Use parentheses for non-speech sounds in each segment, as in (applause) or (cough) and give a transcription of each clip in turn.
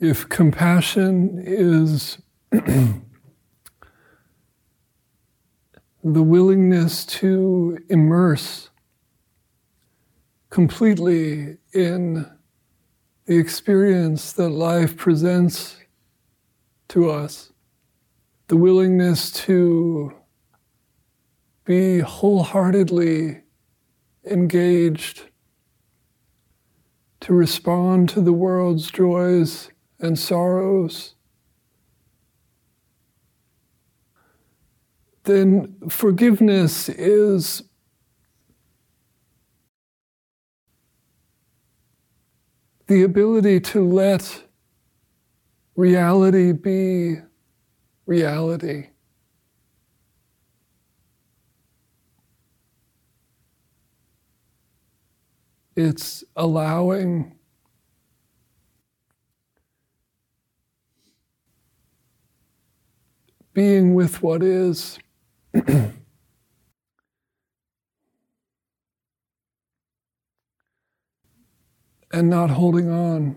if compassion is the willingness to immerse completely in the experience that life presents to us, the willingness to be wholeheartedly engaged, to respond to the world's joys and sorrows, then forgiveness is the ability to let reality be reality. It's allowing being with what is. (clears throat) and not holding on.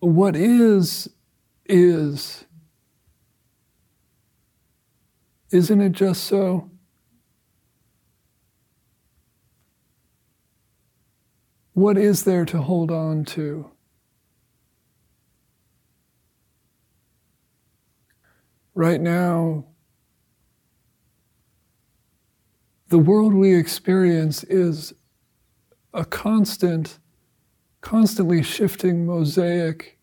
What is, is. Isn't it just so? What is there to hold on to? Right now, the world we experience is a constant, constantly shifting mosaic,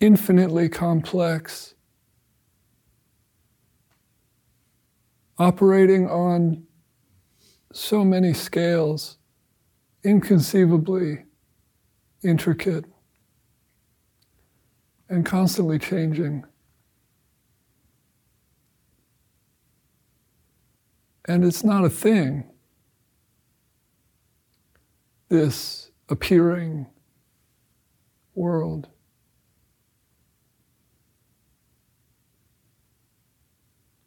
infinitely complex, operating on so many scales, inconceivably intricate, and constantly changing. And it's not a thing, this appearing world.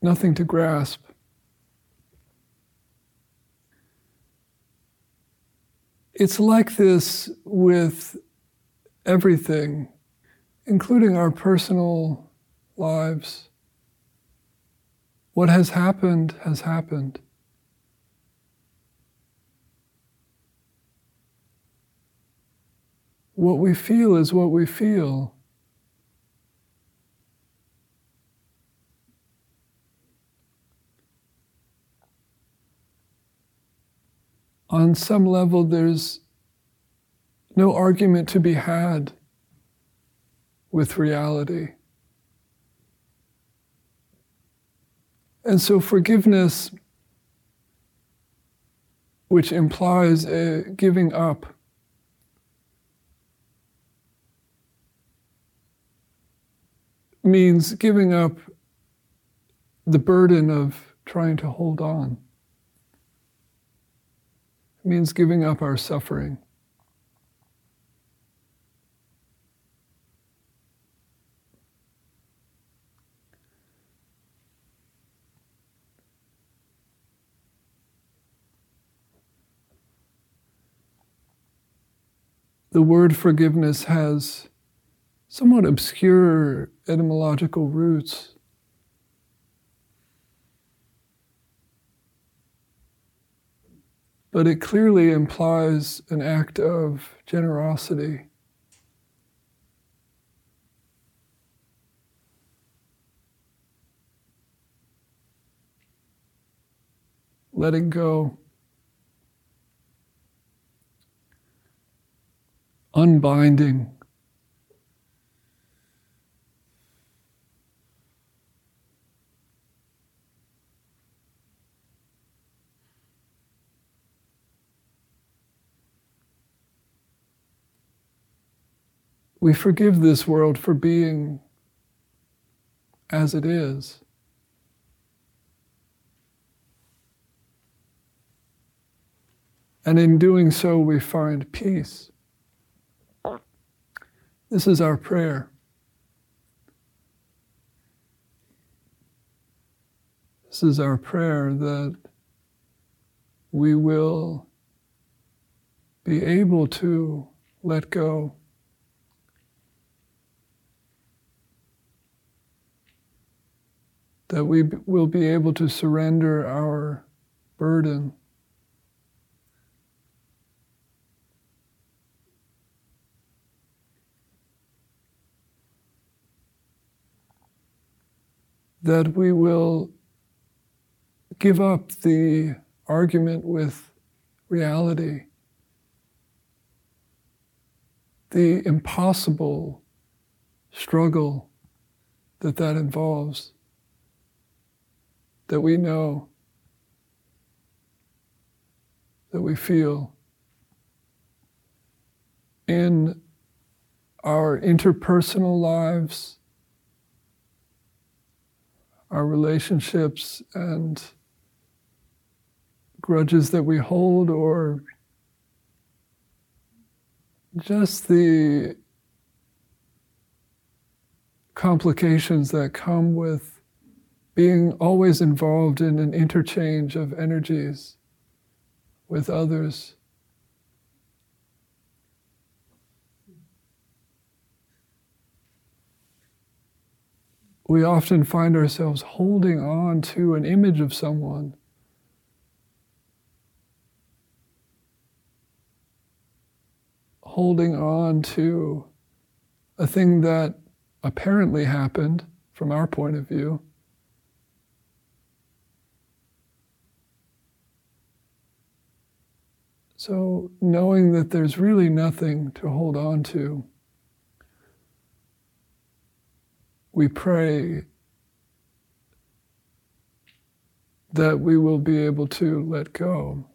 Nothing to grasp. It's like this with everything, including our personal lives. What has happened has happened. What we feel is what we feel. On some level, there's no argument to be had with reality. And so forgiveness, which implies a giving up, means giving up the burden of trying to hold on. It means giving up our suffering. The word forgiveness has somewhat obscure etymological roots. But it clearly implies an act of generosity. Letting go. Unbinding. We forgive this world for being as it is. And in doing so, we find peace. This is our prayer. This is our prayer that we will be able to let go. That we will be able to surrender our burden. That we will give up the argument with reality, the impossible struggle that that involves, that we know, that we feel in our interpersonal lives, our relationships, and grudges that we hold or just the complications that come with being always involved in an interchange of energies with others. We often find ourselves holding on to an image of someone holding on to a thing that apparently happened from our point of view. So, knowing that there's really nothing to hold on to, we pray that we will be able to let go.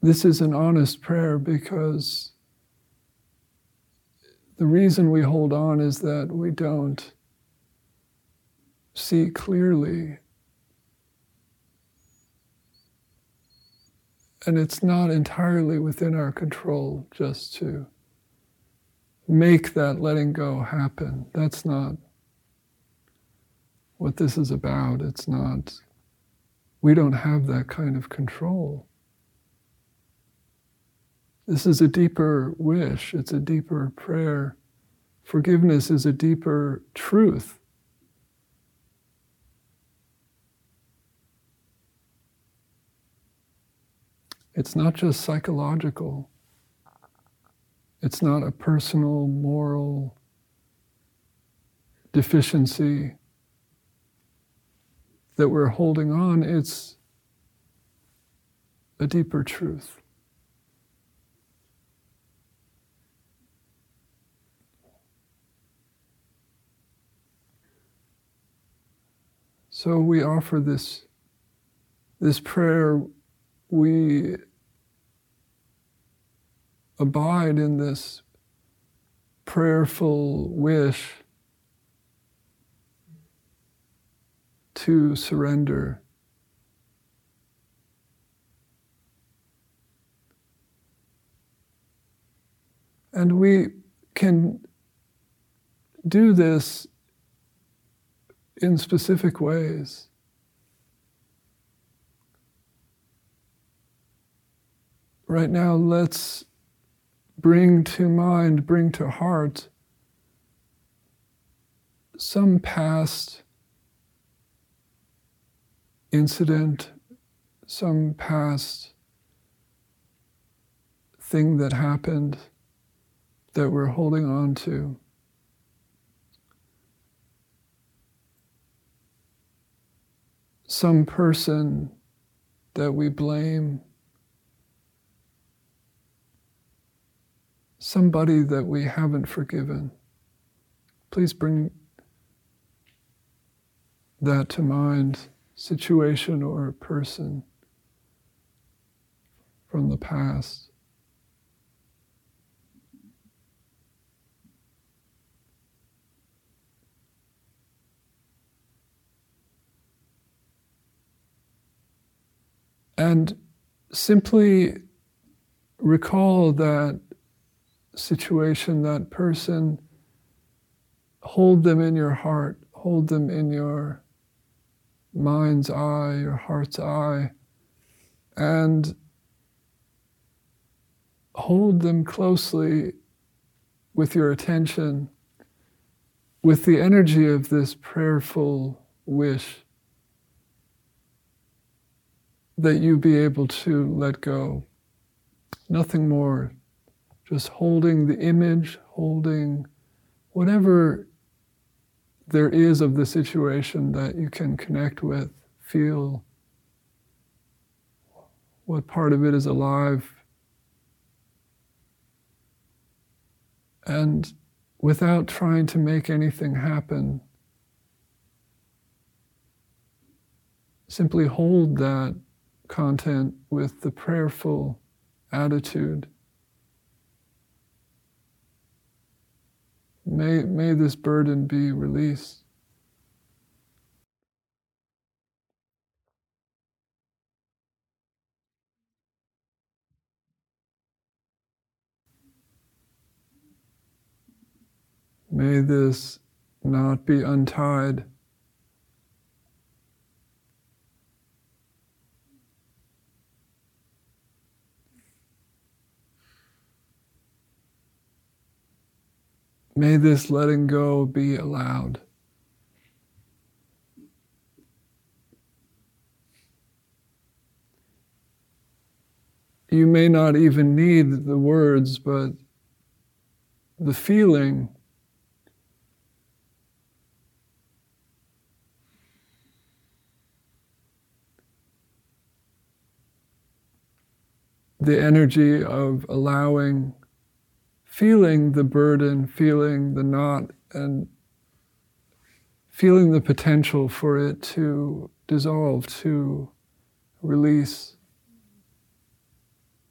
This is an honest prayer because the reason we hold on is that we don't see clearly. And it's not entirely within our control just to make that letting go happen. That's not what this is about. It's not, we don't have that kind of control. This is a deeper wish, it's a deeper prayer. Forgiveness is a deeper truth. It's not just psychological. It's not a personal, moral deficiency that we're holding on. It's a deeper truth. So we offer this, this prayer, we abide in this prayerful wish to surrender. And we can do this in specific ways. Right now, let's bring to mind, bring to heart some past incident, some past thing that happened that we're holding on to. some person that we blame, somebody that we haven't forgiven. Please bring that to mind, situation or person from the past. And simply recall that situation, that person, hold them in your heart, hold them in your mind's eye, your heart's eye, and hold them closely with your attention, with the energy of this prayerful wish that you be able to let go. Nothing more. Just holding the image, holding whatever there is of the situation that you can connect with, feel what part of it is alive. And without trying to make anything happen, simply hold that content with the prayerful attitude. May, may this burden be released. May this knot be untied. May this letting go be allowed. You may not even need the words, but the feeling the energy of allowing feeling the burden, feeling the knot, and feeling the potential for it to dissolve, to release,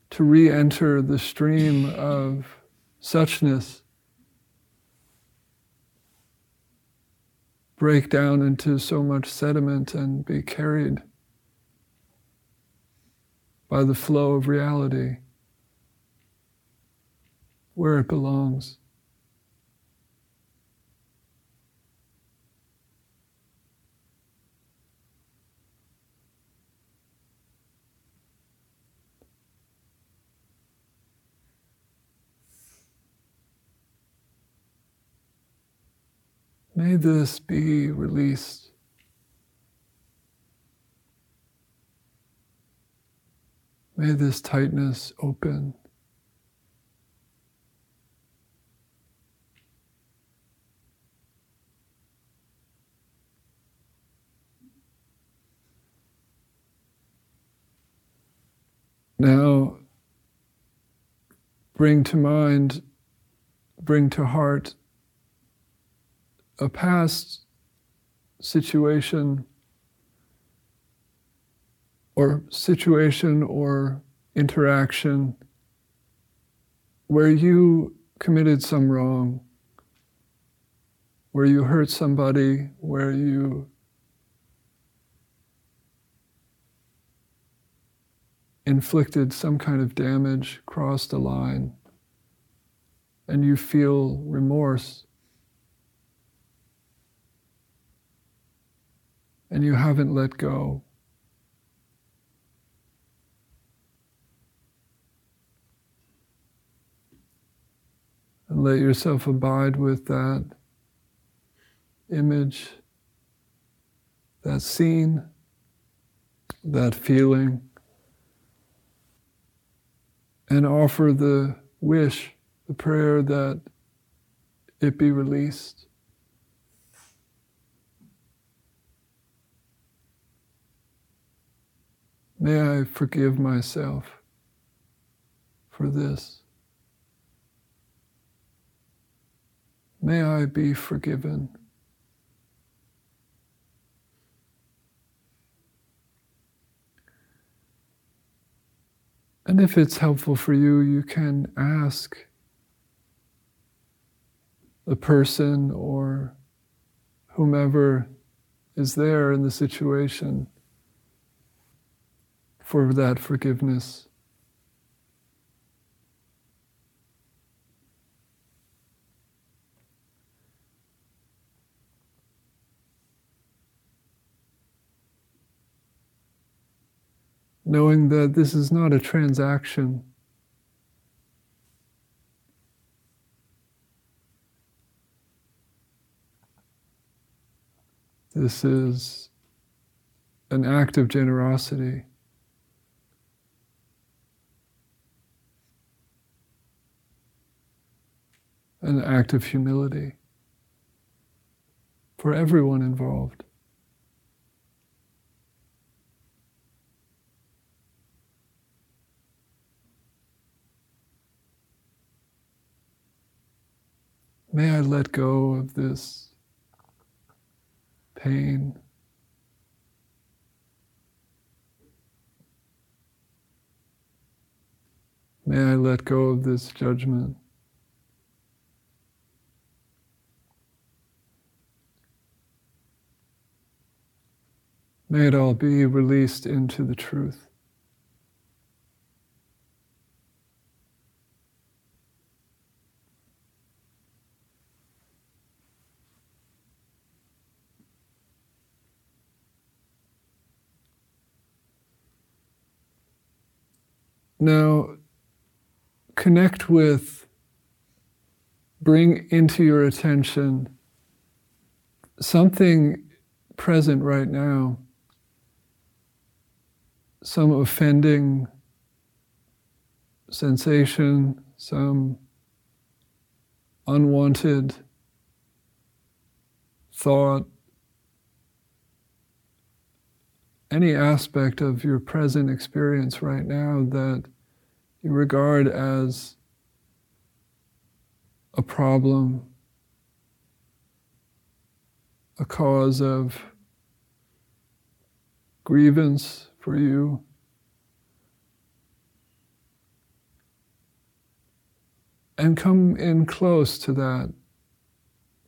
to re enter the stream of suchness, break down into so much sediment and be carried by the flow of reality where it belongs. May this be released. May this tightness open. Now, bring to mind, bring to heart a past situation or situation or interaction where you committed some wrong, where you hurt somebody, where you inflicted some kind of damage, crossed a line, and you feel remorse. And you haven't let go. And let yourself abide with that image, that scene, that feeling and offer the wish, the prayer that it be released. May I forgive myself for this. May I be forgiven. And if it's helpful for you, you can ask the person or whomever is there in the situation for that forgiveness. Knowing that this is not a transaction. This is an act of generosity. An act of humility for everyone involved. May I let go of this pain. May I let go of this judgment. May it all be released into the truth. Now, connect with, bring into your attention something present right now, some offending sensation, some unwanted thought, any aspect of your present experience right now that you regard as a problem, a cause of grievance for you. And come in close to that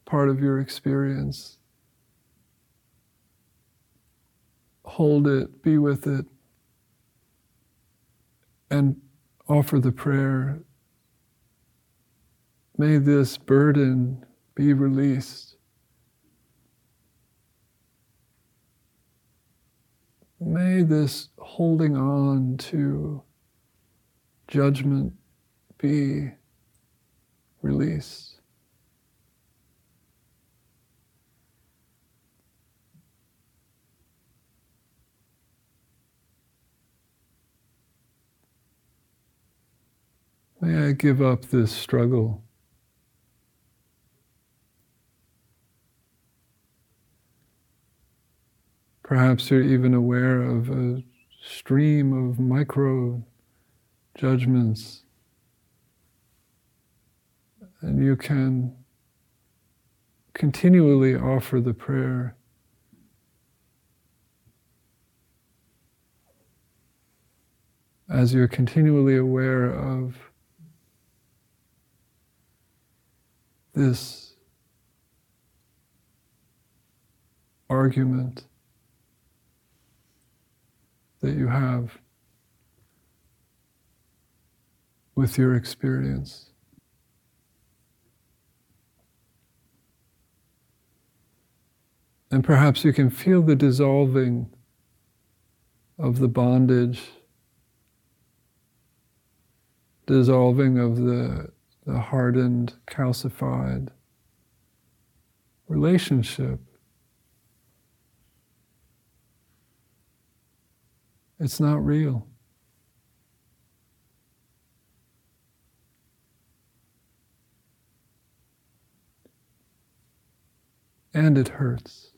part of your experience. Hold it, be with it, and offer the prayer may this burden be released. May this holding on to judgment be released. May I give up this struggle. Perhaps you're even aware of a stream of micro judgments, and you can continually offer the prayer. As you're continually aware of this argument that you have with your experience. And perhaps you can feel the dissolving of the bondage, dissolving of the the hardened, calcified relationship. It's not real. And it hurts.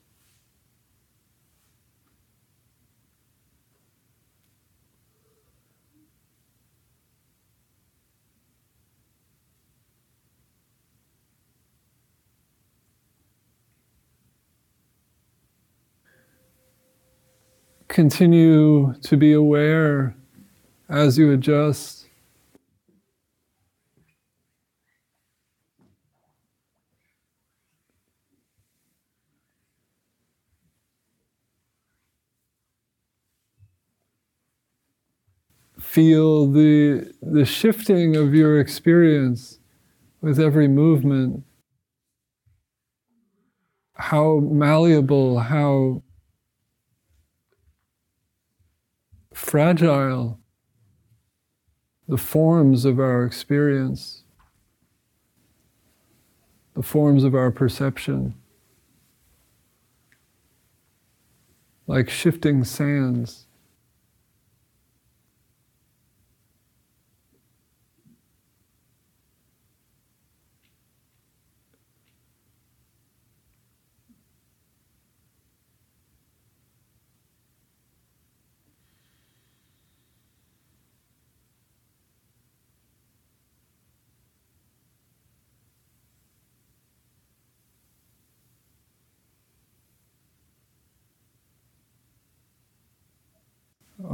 Continue to be aware as you adjust. Feel the, the shifting of your experience with every movement. How malleable, how fragile the forms of our experience, the forms of our perception, like shifting sands.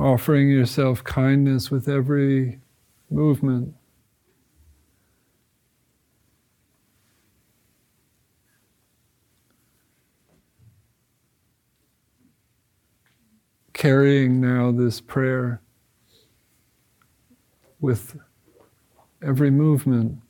Offering yourself kindness with every movement. Carrying now this prayer with every movement.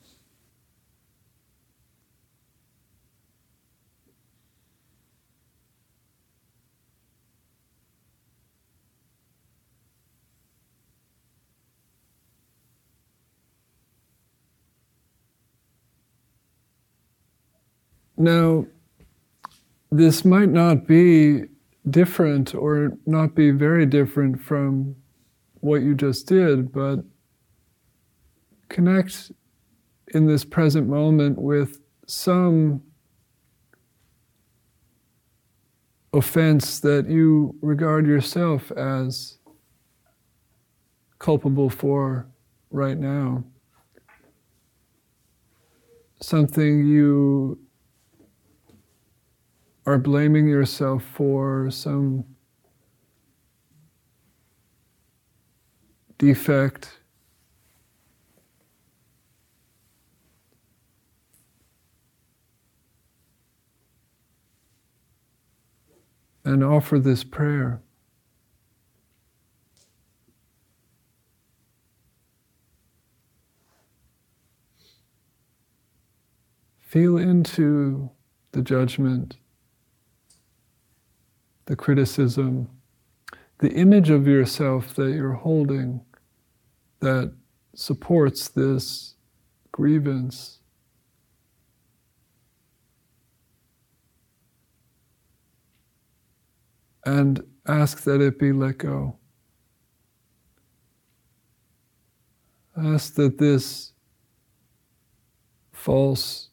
Now, this might not be different or not be very different from what you just did, but connect in this present moment with some offense that you regard yourself as culpable for right now. Something you are blaming yourself for some defect. And offer this prayer. Feel into the judgment the criticism, the image of yourself that you're holding that supports this grievance. And ask that it be let go. Ask that this false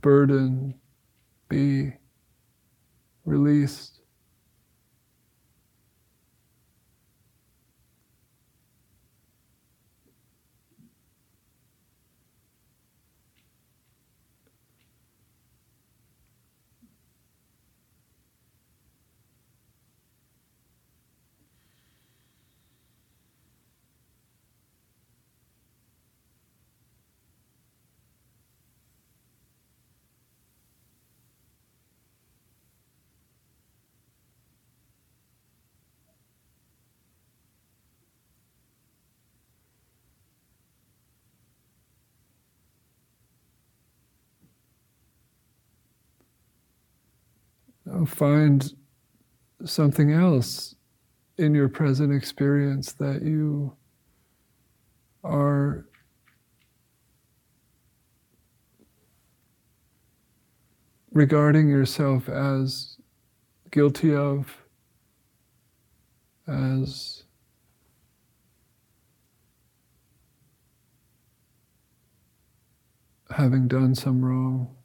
burden be released. Find something else in your present experience that you are regarding yourself as guilty of, as having done some wrong.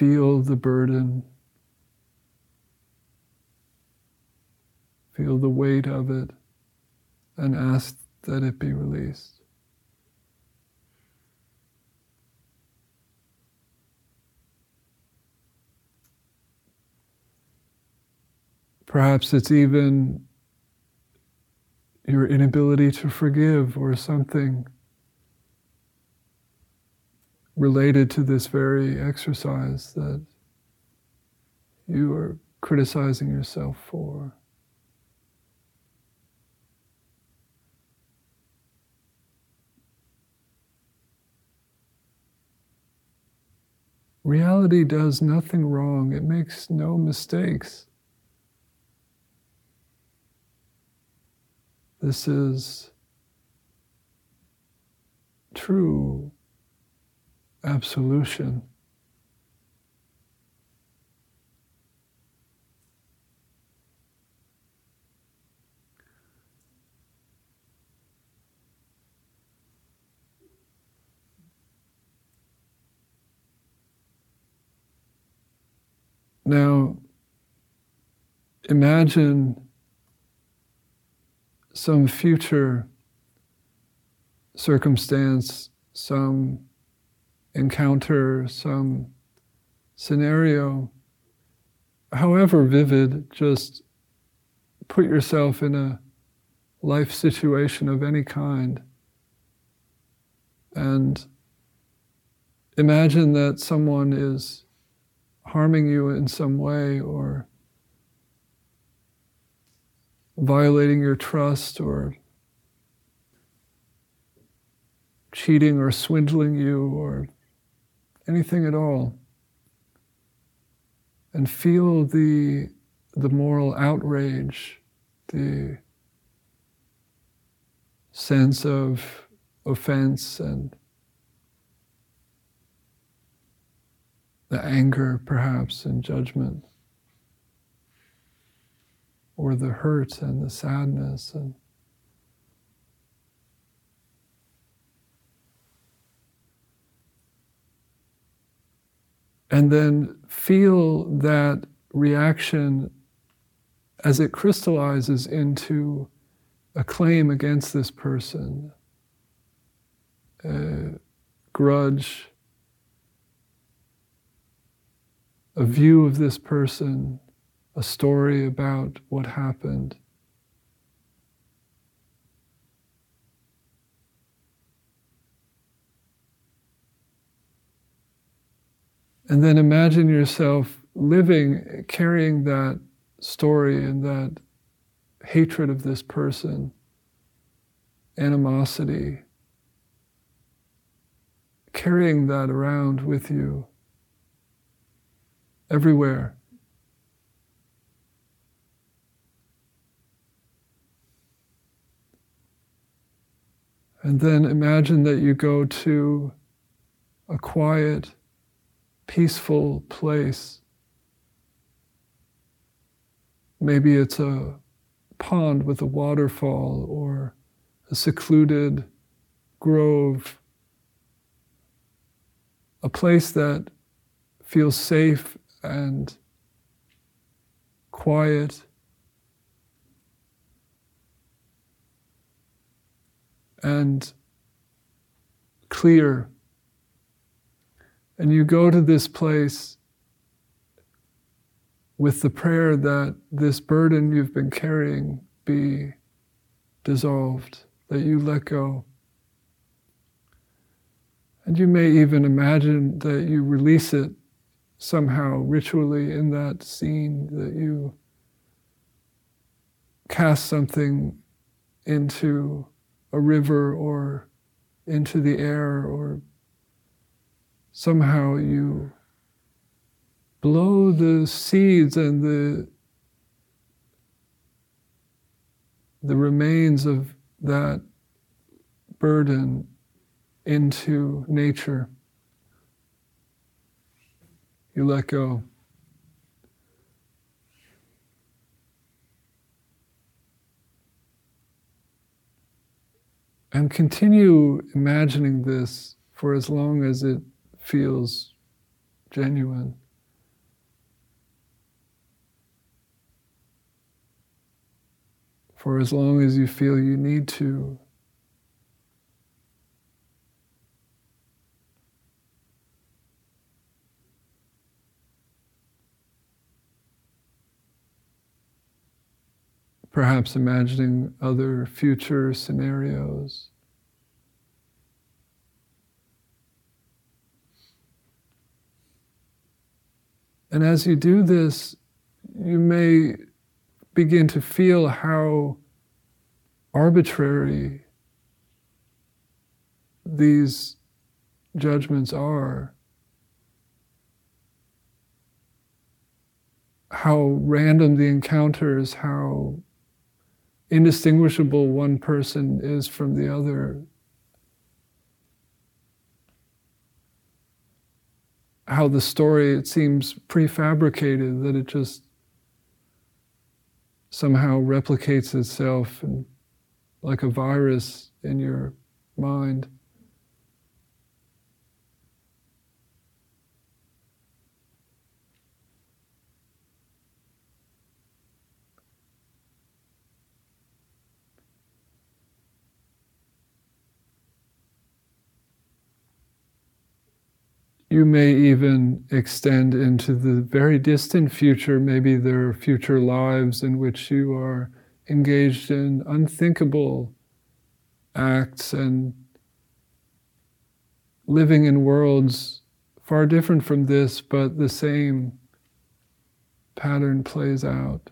Feel the burden. Feel the weight of it and ask that it be released. Perhaps it's even your inability to forgive or something related to this very exercise that you are criticizing yourself for. reality does nothing wrong, it makes no mistakes. This is true absolution. Now, imagine some future circumstance, some encounter, some scenario, however vivid, just put yourself in a life situation of any kind and imagine that someone is harming you in some way or violating your trust or cheating or swindling you or anything at all. And feel the, the moral outrage, the sense of offense and the anger, perhaps, and judgment, or the hurt and the sadness and and then feel that reaction as it crystallizes into a claim against this person, a grudge, a view of this person, a story about what happened. And then imagine yourself living, carrying that story and that hatred of this person, animosity, carrying that around with you everywhere. And then imagine that you go to a quiet, peaceful place. Maybe it's a pond with a waterfall or a secluded grove, a place that feels safe and quiet. And clear. And you go to this place with the prayer that this burden you've been carrying be dissolved, that you let go. And you may even imagine that you release it somehow ritually in that scene that you cast something into a river or into the air or somehow you blow the seeds and the the remains of that burden into nature you let go. And continue imagining this for as long as it feels genuine. For as long as you feel you need to perhaps imagining other future scenarios. And as you do this, you may begin to feel how arbitrary these judgments are, how random the encounters, how indistinguishable one person is from the other. How the story, it seems prefabricated, that it just somehow replicates itself and, like a virus in your mind. You may even extend into the very distant future. Maybe there are future lives in which you are engaged in unthinkable acts and living in worlds far different from this, but the same pattern plays out.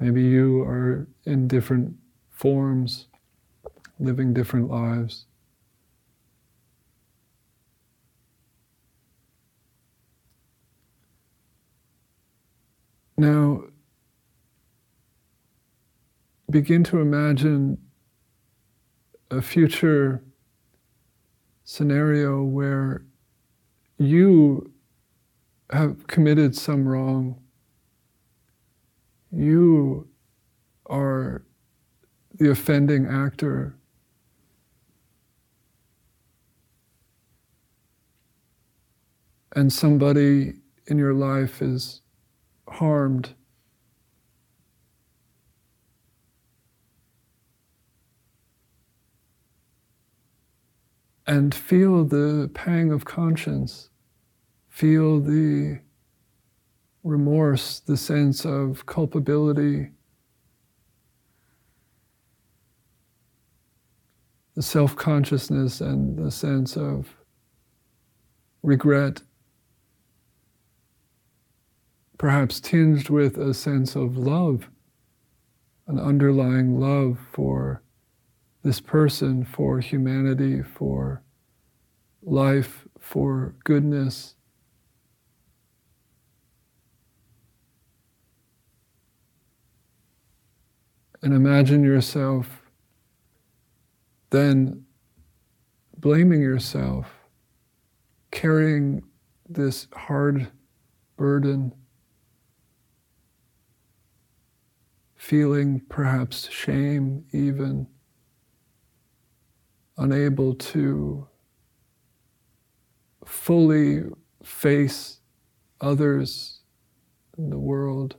Maybe you are in different forms, living different lives. Now, begin to imagine a future scenario where you have committed some wrong you are the offending actor. And somebody in your life is harmed. And feel the pang of conscience, feel the remorse, the sense of culpability, the self consciousness, and the sense of regret, perhaps tinged with a sense of love, an underlying love for this person, for humanity, for life, for goodness. And imagine yourself then blaming yourself, carrying this hard burden, feeling perhaps shame, even unable to fully face others in the world.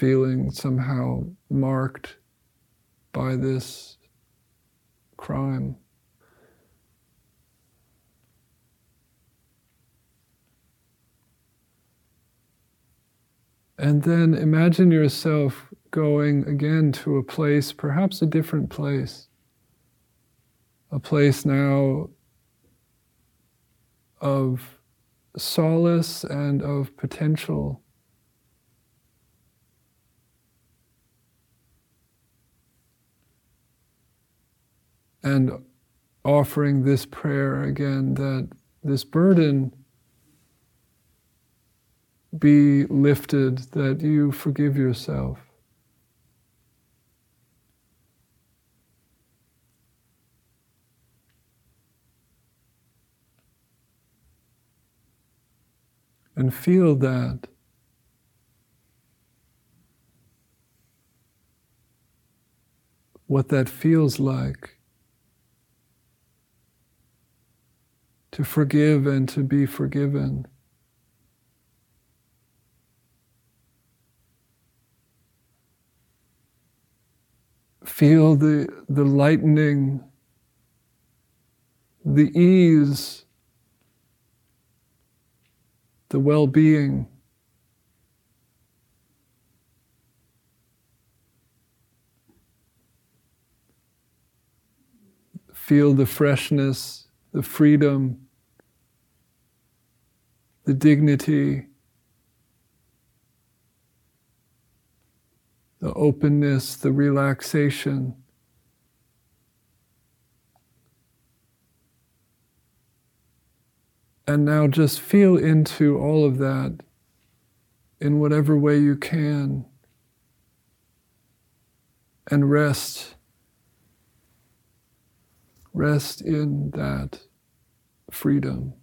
Feeling somehow marked by this crime. And then imagine yourself going again to a place, perhaps a different place, a place now of solace and of potential and offering this prayer again that this burden be lifted, that you forgive yourself. And feel that. What that feels like. To forgive and to be forgiven. Feel the, the lightening, the ease, the well being. Feel the freshness the freedom, the dignity, the openness, the relaxation. And now just feel into all of that in whatever way you can and rest. Rest in that freedom.